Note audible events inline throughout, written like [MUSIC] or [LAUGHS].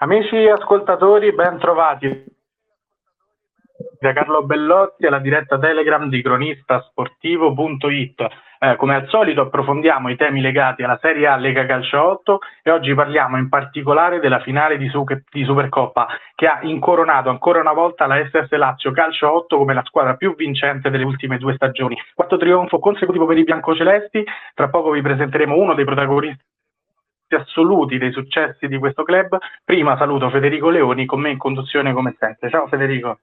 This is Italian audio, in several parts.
Amici ascoltatori, ben trovati da Carlo Bellotti alla diretta Telegram di cronistasportivo.it. Eh, come al solito approfondiamo i temi legati alla Serie A Lega Calcio 8 e oggi parliamo in particolare della finale di, Su- di Supercoppa che ha incoronato ancora una volta la SS Lazio Calcio 8 come la squadra più vincente delle ultime due stagioni. Quarto trionfo consecutivo per i biancocelesti, tra poco vi presenteremo uno dei protagonisti assoluti dei successi di questo club. Prima saluto Federico Leoni con me in conduzione come sempre. Ciao Federico.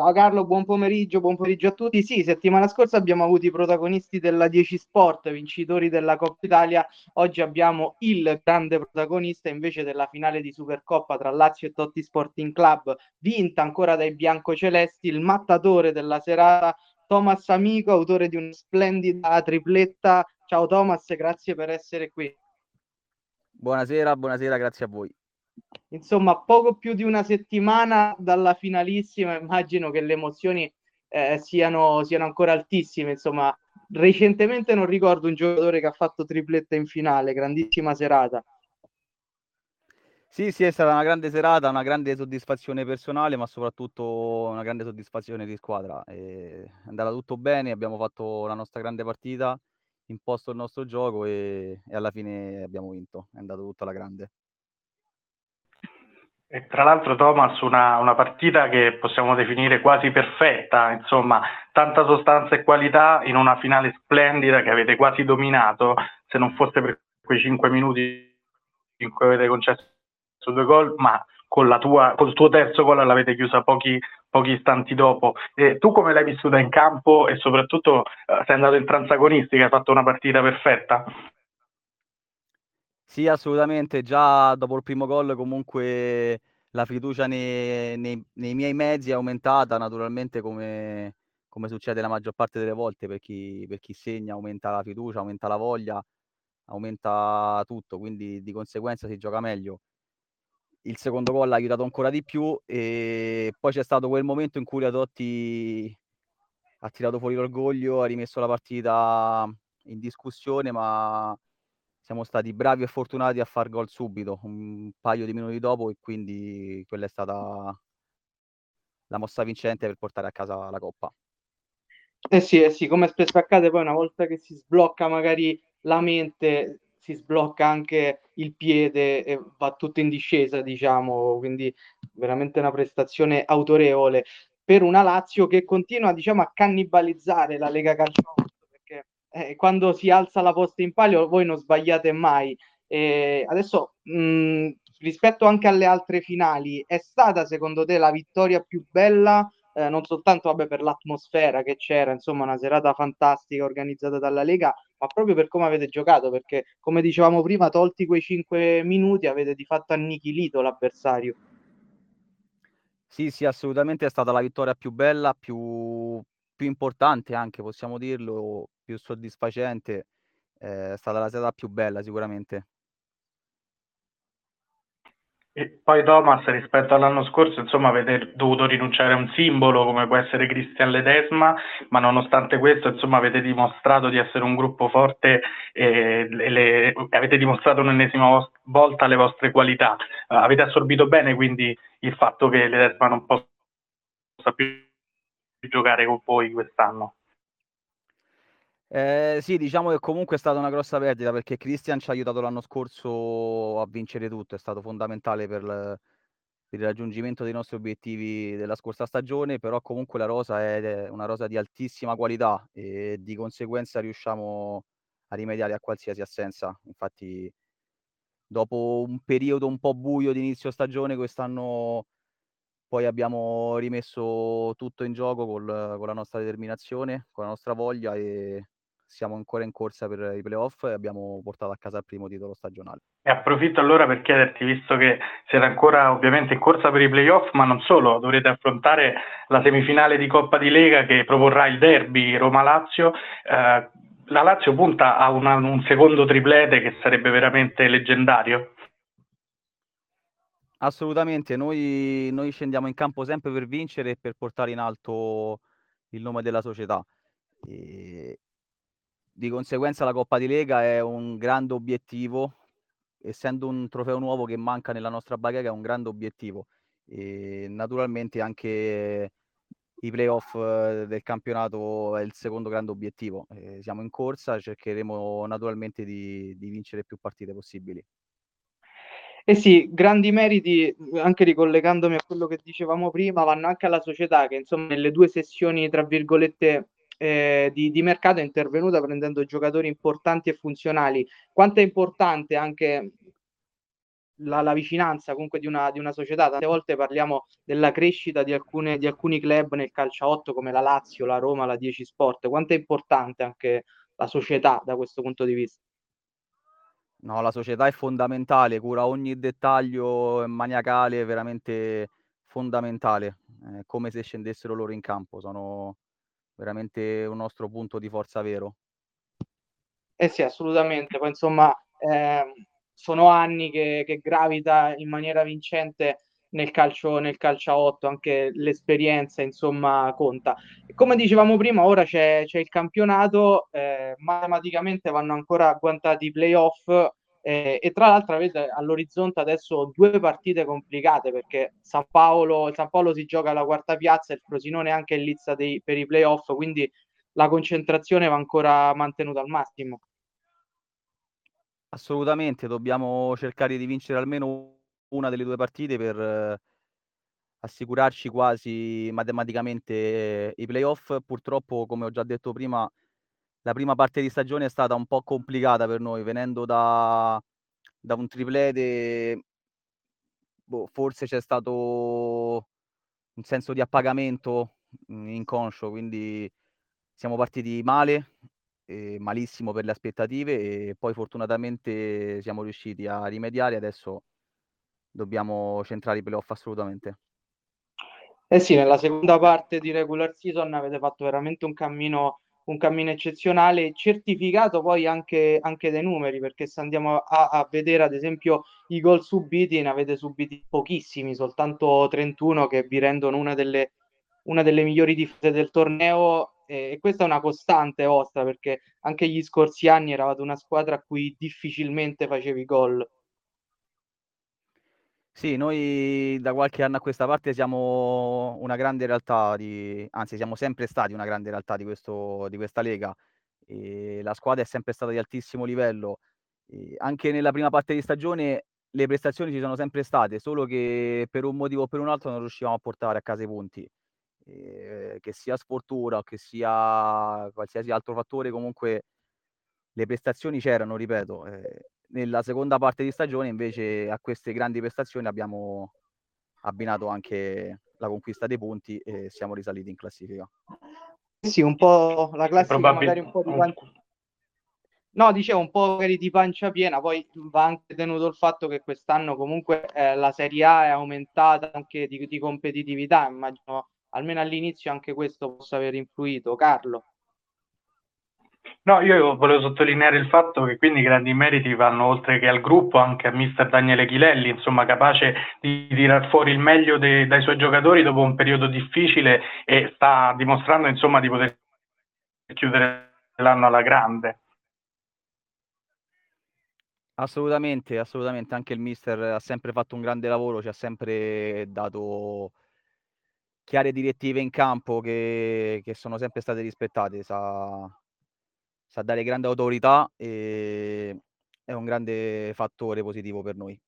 Ciao Carlo, buon pomeriggio, buon pomeriggio a tutti. Sì, settimana scorsa abbiamo avuto i protagonisti della 10 Sport, vincitori della Coppa Italia. Oggi abbiamo il grande protagonista invece della finale di Supercoppa tra Lazio e Totti Sporting Club, vinta ancora dai biancocelesti, il mattatore della serata, Thomas Amico, autore di una splendida tripletta. Ciao Thomas, grazie per essere qui. Buonasera, buonasera, grazie a voi. Insomma, poco più di una settimana dalla finalissima, immagino che le emozioni eh, siano, siano ancora altissime. Insomma, recentemente non ricordo un giocatore che ha fatto tripletta in finale, grandissima serata. Sì, sì, è stata una grande serata, una grande soddisfazione personale, ma soprattutto una grande soddisfazione di squadra. È andata tutto bene, abbiamo fatto la nostra grande partita, imposto il nostro gioco e, e alla fine abbiamo vinto. È andato tutto alla grande. E tra l'altro Thomas una, una, partita che possiamo definire quasi perfetta, insomma, tanta sostanza e qualità in una finale splendida che avete quasi dominato, se non fosse per quei 5 minuti in cui avete concesso due gol, ma con, tua, con il tuo terzo gol l'avete chiusa pochi, pochi istanti dopo. E tu come l'hai vissuta in campo e soprattutto eh, sei andato in transagonistica, hai fatto una partita perfetta? Sì, assolutamente. Già dopo il primo gol comunque la fiducia nei, nei, nei miei mezzi è aumentata naturalmente come, come, succede la maggior parte delle volte per chi, per chi segna, aumenta la fiducia, aumenta la voglia, aumenta tutto, quindi di conseguenza si gioca meglio. Il secondo gol ha aiutato ancora di più e poi c'è stato quel momento in cui la Totti ha tirato fuori l'orgoglio, ha rimesso la partita in discussione, ma siamo stati bravi e fortunati a far gol subito, un paio di minuti dopo, e quindi quella è stata la mossa vincente per portare a casa la coppa. Eh sì, eh sì, come spesso accade, poi una volta che si sblocca magari la mente, si sblocca anche il piede e va tutto in discesa, diciamo, quindi veramente una prestazione autorevole per una Lazio che continua, diciamo, a cannibalizzare la Lega Calcio eh, quando si alza la posta in palio voi non sbagliate mai. Eh, adesso mh, rispetto anche alle altre finali, è stata secondo te la vittoria più bella? Eh, non soltanto vabbè, per l'atmosfera che c'era, insomma, una serata fantastica organizzata dalla Lega, ma proprio per come avete giocato, perché come dicevamo prima, tolti quei 5 minuti, avete di fatto annichilito l'avversario. Sì, sì, assolutamente è stata la vittoria più bella, più, più importante anche, possiamo dirlo, più soddisfacente, eh, è stata la serata più bella sicuramente. E poi Thomas, rispetto all'anno scorso, insomma, avete dovuto rinunciare a un simbolo come può essere Cristian Ledesma, ma nonostante questo, insomma, avete dimostrato di essere un gruppo forte e le, avete dimostrato un'ennesima volta le vostre qualità. Uh, avete assorbito bene quindi il fatto che Ledesma non possa più giocare con voi quest'anno? Eh, sì, diciamo che comunque è stata una grossa perdita perché Christian ci ha aiutato l'anno scorso a vincere tutto, è stato fondamentale per, per il raggiungimento dei nostri obiettivi della scorsa stagione, però comunque la rosa è una rosa di altissima qualità e di conseguenza riusciamo a rimediare a qualsiasi assenza. Infatti, dopo un periodo un po' buio di inizio stagione, quest'anno poi abbiamo rimesso tutto in gioco col, con la nostra determinazione, con la nostra voglia e siamo ancora in corsa per i playoff e abbiamo portato a casa il primo titolo stagionale. E approfitto allora per chiederti, visto che siete ancora ovviamente in corsa per i playoff, ma non solo, dovrete affrontare la semifinale di Coppa di Lega che proporrà il derby Roma-Lazio. Eh, la Lazio punta a una, un secondo triplete che sarebbe veramente leggendario? Assolutamente, noi, noi scendiamo in campo sempre per vincere e per portare in alto il nome della società. E di conseguenza la Coppa di Lega è un grande obiettivo essendo un trofeo nuovo che manca nella nostra bacheca è un grande obiettivo. E naturalmente anche i playoff eh, del campionato è il secondo grande obiettivo. Eh, siamo in corsa, cercheremo naturalmente di, di vincere più partite possibili. Eh sì, grandi meriti, anche ricollegandomi a quello che dicevamo prima, vanno anche alla società che insomma nelle due sessioni, tra virgolette, eh, di, di, mercato è intervenuta prendendo giocatori importanti e funzionali. Quanto è importante anche la, la vicinanza comunque di una, di una, società? Tante volte parliamo della crescita di, alcune, di alcuni club nel calcio 8 come la Lazio, la Roma, la 10 Sport. Quanto è importante anche la società da questo punto di vista? No, la società è fondamentale, cura ogni dettaglio maniacale, veramente fondamentale, eh, come se scendessero loro in campo, sono veramente un nostro punto di forza vero. Eh sì, assolutamente, poi insomma eh, sono anni che, che, gravita in maniera vincente nel calcio, nel calcio a 8, anche l'esperienza insomma conta. E come dicevamo prima, ora c'è, c'è il campionato, eh, matematicamente vanno ancora agguantati i playoff eh, e tra l'altro avete all'orizzonte adesso due partite complicate perché San Paolo, San Paolo si gioca alla quarta piazza e il Frosinone anche in lizza dei, per i playoff, quindi la concentrazione va ancora mantenuta al massimo. Assolutamente, dobbiamo cercare di vincere almeno una delle due partite per eh, assicurarci quasi matematicamente i playoff. Purtroppo, come ho già detto prima, la prima parte di stagione è stata un po' complicata per noi, venendo da, da un triplete, boh, forse c'è stato un senso di appagamento mm, inconscio, quindi siamo partiti male, eh, malissimo per le aspettative e poi fortunatamente siamo riusciti a rimediare, adesso dobbiamo centrare i playoff assolutamente. Eh sì, nella seconda parte di regular season avete fatto veramente un cammino un cammino eccezionale, certificato poi anche, anche dai numeri, perché se andiamo a, a, vedere ad esempio i gol subiti, ne avete subiti pochissimi, soltanto 31 che vi rendono una delle, una delle migliori difese del torneo e questa è una costante vostra perché anche gli scorsi anni eravate una squadra a cui difficilmente facevi gol. Sì, noi da qualche anno a questa parte siamo una grande realtà, di, anzi siamo sempre stati una grande realtà di, questo, di questa lega. E la squadra è sempre stata di altissimo livello. E anche nella prima parte di stagione le prestazioni ci sono sempre state, solo che per un motivo o per un altro non riuscivamo a portare a casa i punti. E, che sia sfortuna o che sia qualsiasi altro fattore, comunque le prestazioni c'erano, ripeto. Eh, nella seconda parte di stagione invece a queste grandi prestazioni abbiamo abbinato anche la conquista dei punti e siamo risaliti in classifica. Sì, un po' la classifica Probabil- magari un po' di pancia... No, dicevo un po' magari di pancia piena, poi va anche tenuto il fatto che quest'anno comunque eh, la Serie A è aumentata anche di, di competitività, immagino almeno all'inizio anche questo possa aver influito. Carlo. No, io volevo sottolineare il fatto che quindi i grandi meriti vanno oltre che al gruppo anche a mister Daniele Chilelli, insomma capace di tirar fuori il meglio de- dai suoi giocatori dopo un periodo difficile e sta dimostrando insomma di poter chiudere l'anno alla grande. Assolutamente, assolutamente, anche il mister ha sempre fatto un grande lavoro, ci ha sempre dato chiare direttive in campo che, che sono sempre state rispettate, sa, sa dare grande autorità e è un grande fattore positivo per noi.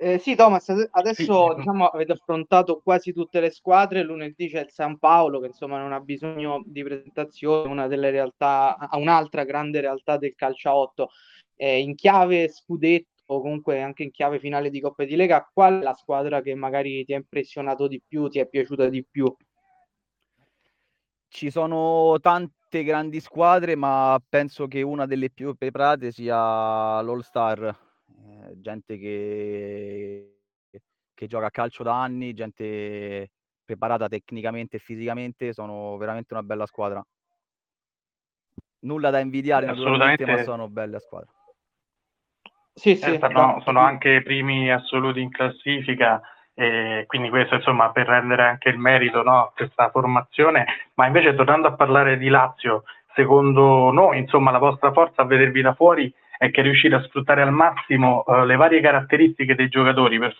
Eh, sì, Thomas, adesso diciamo, avete affrontato quasi tutte le squadre. Lunedì c'è il San Paolo, che insomma non ha bisogno di presentazione, una delle realtà, ha un'altra grande realtà del calcio a 8. Eh, in chiave scudetto, o comunque anche in chiave finale di Coppa di Lega, qual è la squadra che magari ti ha impressionato di più, ti è piaciuta di più? Ci sono tante grandi squadre, ma penso che una delle più preparate sia l'All Star, eh, gente che, che gioca a calcio da anni, gente preparata tecnicamente e fisicamente, sono veramente una bella squadra. Nulla da invidiare, naturalmente, ma sono belle squadre. Sì, sì, eh, sono, sono anche primi assoluti in classifica e quindi questo insomma per rendere anche il merito no, a questa formazione, ma invece tornando a parlare di Lazio, secondo noi insomma la vostra forza a vedervi da fuori è che riuscire a sfruttare al massimo uh, le varie caratteristiche dei giocatori. Per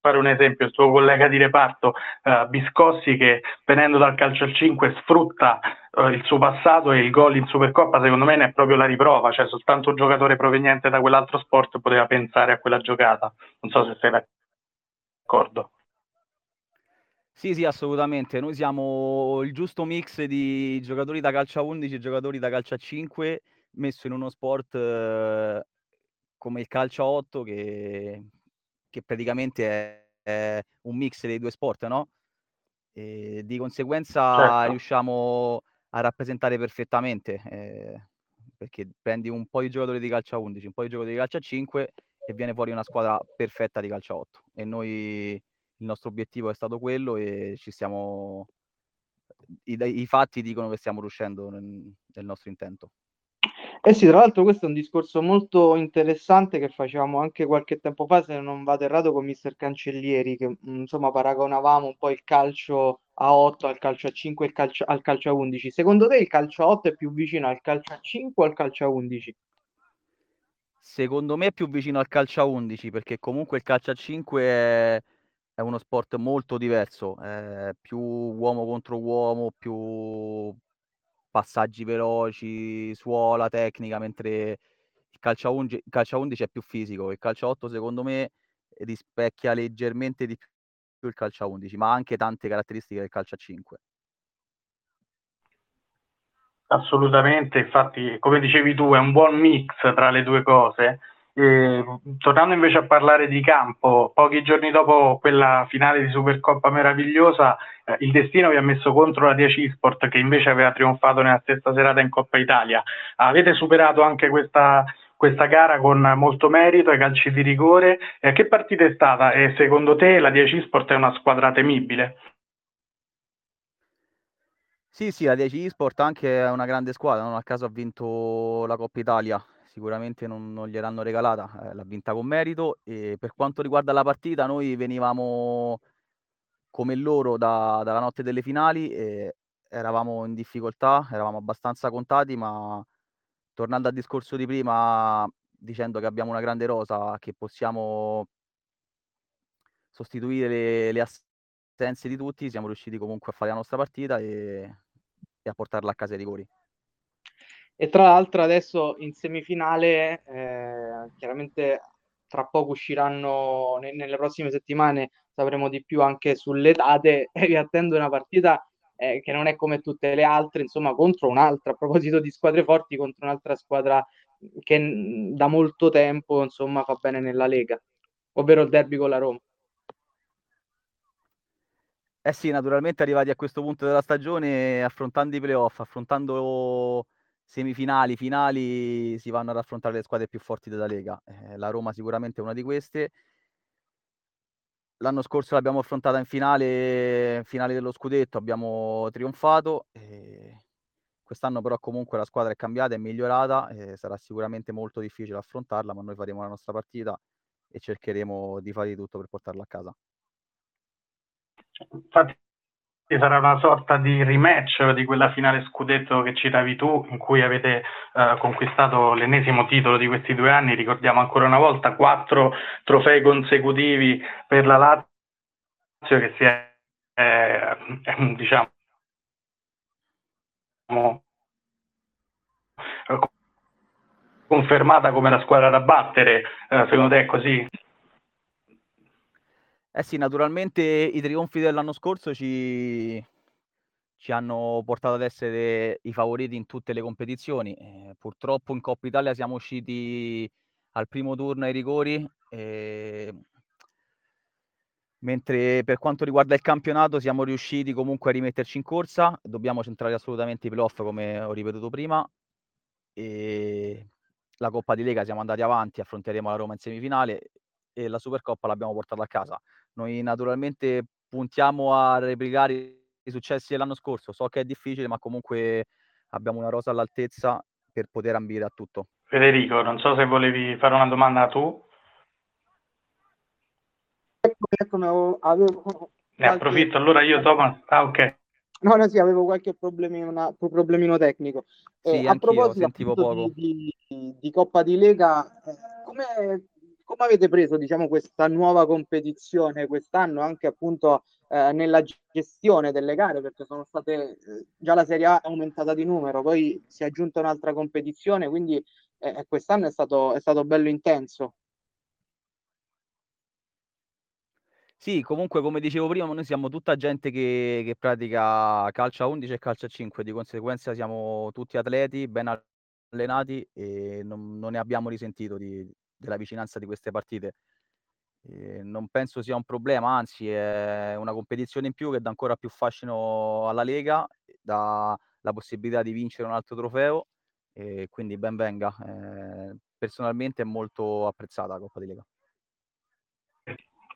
fare un esempio, il suo collega di reparto uh, Biscossi che venendo dal calcio al 5 sfrutta uh, il suo passato e il gol in Supercoppa secondo me ne è proprio la riprova, cioè soltanto un giocatore proveniente da quell'altro sport poteva pensare a quella giocata, non so se sei d'accordo. Sì, sì, assolutamente. Noi siamo il giusto mix di giocatori da calcio a 11 e giocatori da calcio a 5 messo in uno sport eh, come il calcio a 8 che, che praticamente è, è, un mix dei due sport, no? E di conseguenza certo. riusciamo a rappresentare perfettamente eh, perché prendi un po' di giocatori di calcio a 11, un po' di giocatori di calcio a 5 e viene fuori una squadra perfetta di calcio a 8 e noi il nostro obiettivo è stato quello e ci stiamo i, i fatti dicono che stiamo riuscendo nel, nel nostro intento. Eh sì, tra l'altro questo è un discorso molto interessante che facevamo anche qualche tempo fa, se non vado errato, con mister Cancellieri, che insomma paragonavamo un po' il calcio a 8 al calcio a 5 e al calcio a 11. Secondo te il calcio a 8 è più vicino al calcio a 5 o al calcio a 11? Secondo me è più vicino al calcio a 11 perché comunque il calcio a 5 è è uno sport molto diverso, è più uomo contro uomo, più passaggi veloci, suola, tecnica, mentre il calcio a 11, il calcio a 11 è più fisico. Il calcio a 8 secondo me rispecchia leggermente di più il calcio a 11, ma anche tante caratteristiche del calcio a 5. Assolutamente, infatti, come dicevi tu, è un buon mix tra le due cose e, tornando invece a parlare di campo, pochi giorni dopo quella finale di Supercoppa meravigliosa, eh, il destino vi ha messo contro la 10 Sport che invece aveva trionfato nella stessa serata in Coppa Italia. Avete superato anche questa, questa gara con molto merito ai calci di rigore. Eh, che partita è stata e secondo te la 10 Sport è una squadra temibile? Sì, sì, la 10 Sport anche è una grande squadra, non a caso ha vinto la Coppa Italia sicuramente non, non gliel'hanno regalata, eh, l'ha vinta con merito. E per quanto riguarda la partita, noi venivamo come loro da, dalla notte delle finali e eravamo in difficoltà, eravamo abbastanza contati, ma tornando al discorso di prima, dicendo che abbiamo una grande rosa, che possiamo sostituire le, le assenze di tutti, siamo riusciti comunque a fare la nostra partita e a portarla a casa ai rigori. E tra l'altro adesso in semifinale, eh, chiaramente tra poco usciranno ne- nelle prossime settimane, sapremo di più anche sulle date [LAUGHS] e vi attendo una partita eh, che non è come tutte le altre, insomma, contro un'altra, a proposito di squadre forti, contro un'altra squadra che da molto tempo, insomma, fa bene nella Lega, ovvero il derby con la Roma. Eh sì, naturalmente arrivati a questo punto della stagione, affrontando i playoff, affrontando semifinali, finali si vanno ad affrontare le squadre più forti della Lega. Eh, la Roma sicuramente è una di queste. L'anno scorso l'abbiamo affrontata in finale, finale dello scudetto, abbiamo trionfato. Eh, quest'anno però comunque la squadra è cambiata, è migliorata, eh, sarà sicuramente molto difficile affrontarla, ma noi faremo la nostra partita e cercheremo di fare di tutto per portarla a casa. Infatti sarà una sorta di rematch di quella finale scudetto che citavi tu, in cui avete eh, conquistato l'ennesimo titolo di questi due anni. Ricordiamo ancora una volta quattro trofei consecutivi per la Lazio che si è, eh, diciamo, confermata come la squadra da battere. Eh, secondo te è così? Eh sì, naturalmente i trionfi dell'anno scorso ci, ci hanno portato ad essere i favoriti in tutte le competizioni. Eh, purtroppo in Coppa Italia siamo usciti al primo turno ai rigori, eh, mentre per quanto riguarda il campionato siamo riusciti comunque a rimetterci in corsa. Dobbiamo centrare assolutamente i playoff, come ho ripetuto prima. E la Coppa di Lega siamo andati avanti, affronteremo la Roma in semifinale e la Supercoppa l'abbiamo portata a casa. Noi naturalmente puntiamo a replicare i successi dell'anno scorso. So che è difficile, ma comunque abbiamo una rosa all'altezza per poter ambire a tutto. Federico, non so se volevi fare una domanda tu. Eccomi, eccomi, avevo... Ne approfitto, allora io Thomas... Ah, ok. No, no, sì, avevo qualche problemino, problemino tecnico. Eh, sì, a proposito sentivo poco. Di, di, di, Coppa di Lega, eh, come, come avete preso diciamo, questa nuova competizione quest'anno, anche appunto eh, nella gestione delle gare, perché sono state eh, già la Serie A aumentata di numero, poi si è aggiunta un'altra competizione, quindi eh, quest'anno è stato, è stato bello intenso. Sì, comunque come dicevo prima, noi siamo tutta gente che, che pratica calcio a 11 e calcio a 5, di conseguenza siamo tutti atleti, ben allenati e non, non ne abbiamo risentito di, della vicinanza di queste partite. E non penso sia un problema, anzi è una competizione in più che dà ancora più fascino alla Lega, dà la possibilità di vincere un altro trofeo e quindi ben venga. Eh, personalmente è molto apprezzata la Coppa di Lega.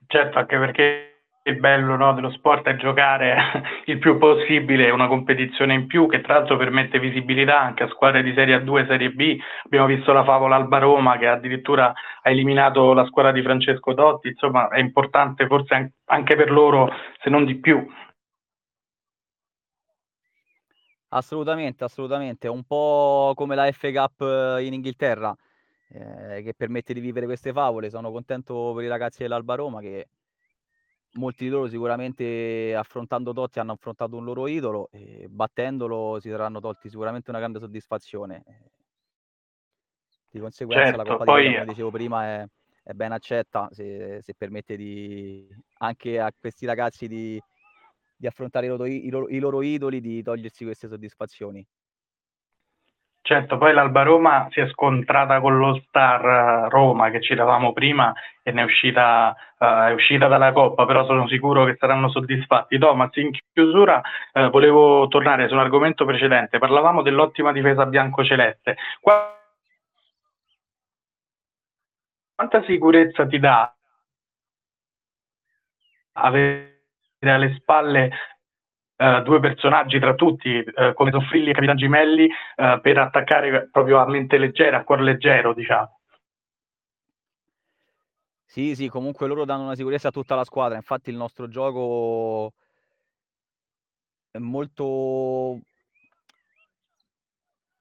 Certo, anche perché il bello no, dello sport è giocare [LAUGHS] il più possibile una competizione in più che tra l'altro permette visibilità anche a squadre di Serie A2 e Serie B. Abbiamo visto la favola Alba Roma che addirittura ha eliminato la squadra di Francesco Totti, insomma è importante forse anche per loro se non di più. Assolutamente, assolutamente, un po' come la F Cup eh, in Inghilterra eh, che permette di vivere queste favole. Sono contento per i ragazzi dell'Alba Roma che molti di loro sicuramente affrontando Totti hanno affrontato un loro idolo e battendolo si saranno tolti sicuramente una grande soddisfazione. Di conseguenza certo, la Coppa poi... di come dicevo prima, è, è ben accetta se, se, permette di, anche a questi ragazzi di, di affrontare i loro, i, loro, i loro idoli, di togliersi queste soddisfazioni. Certo, poi l'Alba Roma si è scontrata con lo Star Roma che citavamo prima e ne è uscita, uh, è uscita dalla Coppa, però sono sicuro che saranno soddisfatti. Thomas, in chiusura uh, volevo tornare su un argomento precedente, parlavamo dell'ottima difesa bianco-celeste. Quanta sicurezza ti dà avere alle spalle Uh, due personaggi tra tutti, uh, come Soffrilli e Capitan Gimelli, uh, per attaccare proprio a mente leggera, a cuore leggero, diciamo. Sì, sì, comunque loro danno una sicurezza a tutta la squadra, infatti il nostro gioco è molto...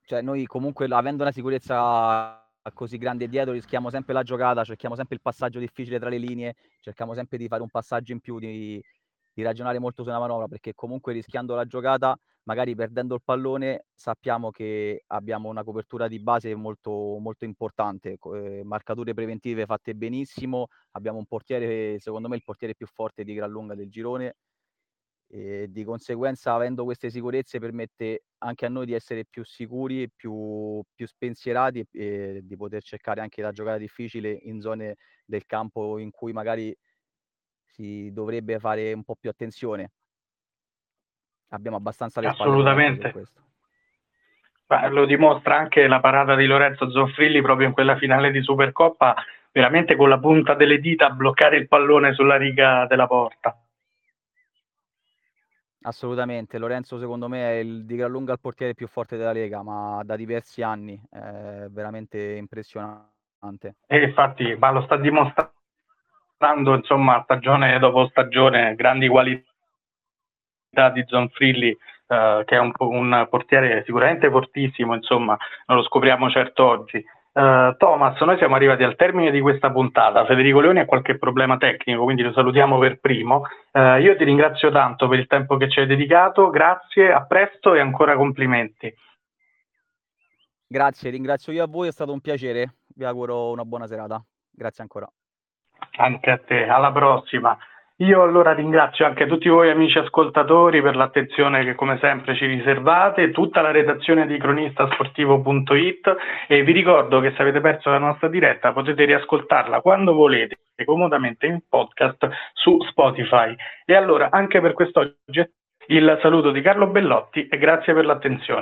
Cioè noi comunque avendo una sicurezza così grande dietro rischiamo sempre la giocata, cerchiamo sempre il passaggio difficile tra le linee, cerchiamo sempre di fare un passaggio in più, di, di ragionare molto su una manovra perché comunque rischiando la giocata, magari perdendo il pallone, sappiamo che abbiamo una copertura di base molto, molto importante, eh, marcature preventive fatte benissimo, abbiamo un portiere, secondo me il portiere più forte di gran lunga del girone e di conseguenza avendo queste sicurezze permette anche a noi di essere più sicuri, più, più spensierati e di poter cercare anche la giocata difficile in zone del campo in cui magari si dovrebbe fare un po' più attenzione. Abbiamo abbastanza le Assolutamente. Beh, lo dimostra anche la parata di Lorenzo Zoffrilli proprio in quella finale di Supercoppa, veramente con la punta delle dita a bloccare il pallone sulla riga della porta. Assolutamente, Lorenzo secondo me è il, di gran lunga il portiere più forte della Lega, ma da diversi anni, è veramente impressionante. E infatti, ma lo sta dimostrando dando insomma stagione dopo stagione grandi qualità di Zonfrilli eh, che è un, un, portiere sicuramente fortissimo insomma non lo scopriamo certo oggi Uh, Thomas, noi siamo arrivati al termine di questa puntata. Federico Leoni ha qualche problema tecnico, quindi lo salutiamo per primo. Uh, io ti ringrazio tanto per il tempo che ci hai dedicato, grazie, a presto e ancora complimenti. Grazie, ringrazio io a voi, è stato un piacere. Vi auguro una buona serata. Grazie ancora. Anche a te, alla prossima. Io allora ringrazio anche tutti voi amici ascoltatori per l'attenzione che come sempre ci riservate, tutta la redazione di cronistasportivo.it e vi ricordo che se avete perso la nostra diretta potete riascoltarla quando volete, comodamente in podcast su Spotify. E allora anche per quest'oggi il saluto di Carlo Bellotti e grazie per l'attenzione.